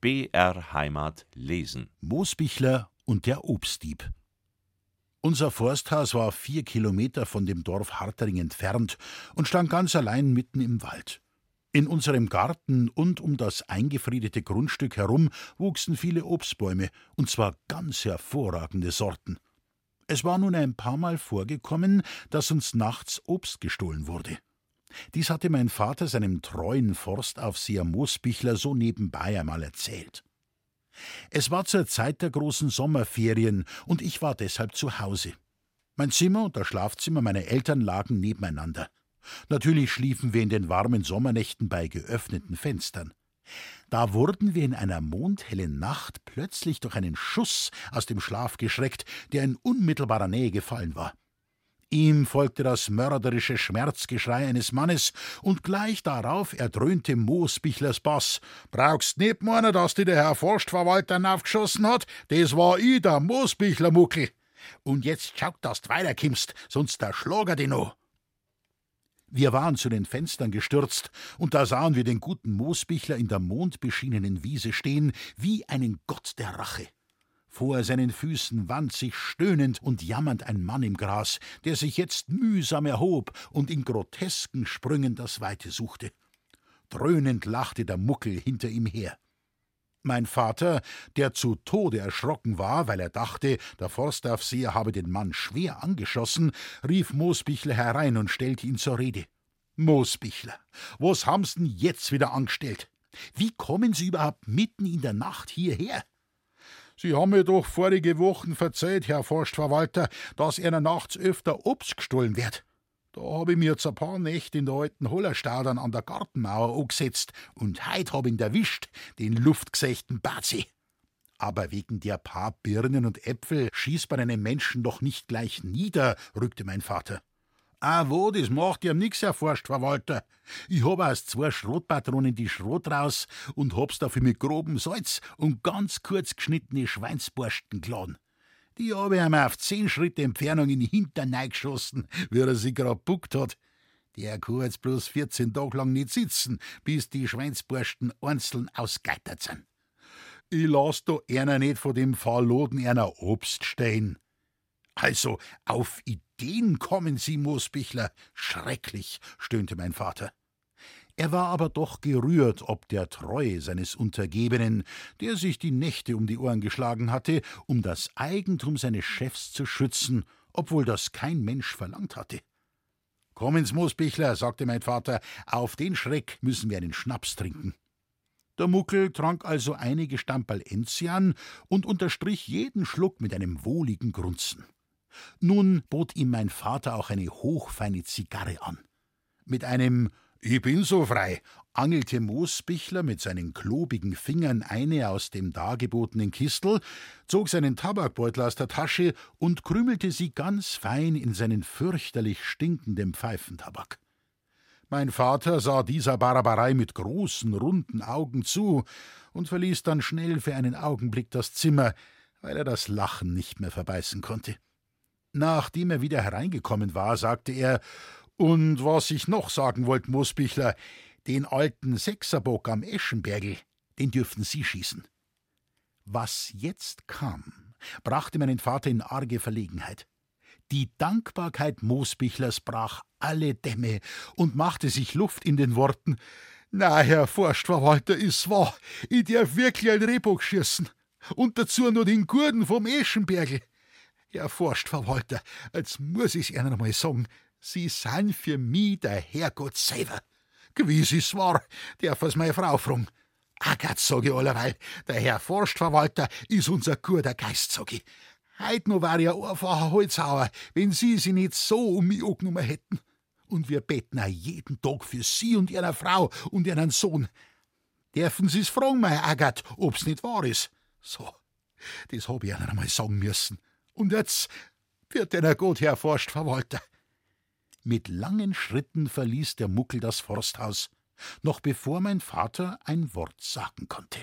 BR Heimat lesen. Moosbichler und der Obstdieb. Unser Forsthaus war vier Kilometer von dem Dorf Hartering entfernt und stand ganz allein mitten im Wald. In unserem Garten und um das eingefriedete Grundstück herum wuchsen viele Obstbäume, und zwar ganz hervorragende Sorten. Es war nun ein paar Mal vorgekommen, dass uns nachts Obst gestohlen wurde. Dies hatte mein Vater seinem treuen Forstaufseher Moosbichler so nebenbei einmal erzählt. Es war zur Zeit der großen Sommerferien und ich war deshalb zu Hause. Mein Zimmer und das Schlafzimmer meiner Eltern lagen nebeneinander. Natürlich schliefen wir in den warmen Sommernächten bei geöffneten Fenstern. Da wurden wir in einer mondhellen Nacht plötzlich durch einen Schuss aus dem Schlaf geschreckt, der in unmittelbarer Nähe gefallen war. Ihm folgte das mörderische Schmerzgeschrei eines Mannes, und gleich darauf erdröhnte Moosbichlers Bass. Brauchst nicht meinen, dass die der Herr Forstverwalter aufgeschossen hat? Das war ich, der Moosbichler Muckel. Und jetzt schaut, dass du weiterkimmst, sonst der Schlager dich noch. Wir waren zu den Fenstern gestürzt, und da sahen wir den guten Moosbichler in der mondbeschienenen Wiese stehen, wie einen Gott der Rache. Vor seinen Füßen wand sich stöhnend und jammernd ein Mann im Gras, der sich jetzt mühsam erhob und in grotesken Sprüngen das Weite suchte. Dröhnend lachte der Muckel hinter ihm her. Mein Vater, der zu Tode erschrocken war, weil er dachte, der Forstaufseher habe den Mann schwer angeschossen, rief Moosbichler herein und stellte ihn zur Rede. Moosbichler, was haben's denn jetzt wieder angestellt? Wie kommen Sie überhaupt mitten in der Nacht hierher? Sie haben mir doch vorige Wochen verzeiht, Herr Forstverwalter, dass einer nachts öfter Obst gestohlen wird. Da habe ich mir jetzt ein paar Nächte in der alten Hollerstaudern an der Gartenmauer angesetzt und heut hab ihn erwischt, den luftgesächten Bazi. Aber wegen der paar Birnen und Äpfel schießt man einen Menschen doch nicht gleich nieder, rückte mein Vater. Ah, wo, das macht ja nix, Herr Forstverwalter. Ich hab aus zwei Schrotpatronen die Schrot raus und hab's dafür mit grobem Salz und ganz kurz geschnittene Schweinsborsten geladen. Die hab ich einmal auf zehn Schritte Entfernung in die Hintern geschossen, wie er sich grad buckt hat. Der kann jetzt bloß 14 Tage lang nicht sitzen, bis die Schweinsborsten einzeln ausgeitert sind. Ich lass da einer nicht von dem Verloden einer Obst stehen. Also, auf Ideen kommen Sie, Moosbichler. Schrecklich, stöhnte mein Vater. Er war aber doch gerührt ob der Treue seines Untergebenen, der sich die Nächte um die Ohren geschlagen hatte, um das Eigentum seines Chefs zu schützen, obwohl das kein Mensch verlangt hatte. Kommen's, Moosbichler, sagte mein Vater, auf den Schreck müssen wir einen Schnaps trinken. Der Muckel trank also einige Stamperl Enzian und unterstrich jeden Schluck mit einem wohligen Grunzen. Nun bot ihm mein Vater auch eine hochfeine Zigarre an. Mit einem Ich bin so frei angelte Moosbichler mit seinen klobigen Fingern eine aus dem dargebotenen Kistel, zog seinen Tabakbeutel aus der Tasche und krümelte sie ganz fein in seinen fürchterlich stinkenden Pfeifentabak. Mein Vater sah dieser Barbarei mit großen, runden Augen zu und verließ dann schnell für einen Augenblick das Zimmer, weil er das Lachen nicht mehr verbeißen konnte. Nachdem er wieder hereingekommen war, sagte er: Und was ich noch sagen wollte, Moosbichler, den alten Sechserbock am Eschenbergel, den dürften Sie schießen. Was jetzt kam, brachte meinen Vater in arge Verlegenheit. Die Dankbarkeit Moosbichlers brach alle Dämme und machte sich Luft in den Worten: Na, Herr Forstverwalter, ist wahr, ich darf wirklich ein Rehbock schießen. Und dazu nur den Gurden vom Eschenbergel. Herr Forstverwalter, jetzt muss ich's Ihnen einmal sagen, Sie sind für mich der Herrgott selber. Gewiss ist wahr, darf es meine Frau fragen. Agatz, sag ich allerweil, der Herr Forstverwalter ist unser guter Geist, sag ich. Heut noch war ja einfacher Holzhauer, wenn Sie sie nicht so um mich angenommen hätten. Und wir beten auch jeden Tag für Sie und Ihre Frau und Ihren Sohn. Dürfen Sie's fragen, meine Agat, ob's nicht wahr ist? So, das hab ich Ihnen einmal sagen müssen. Und jetzt wird der Gott Herr Forstverwalter. Mit langen Schritten verließ der Muckel das Forsthaus, noch bevor mein Vater ein Wort sagen konnte.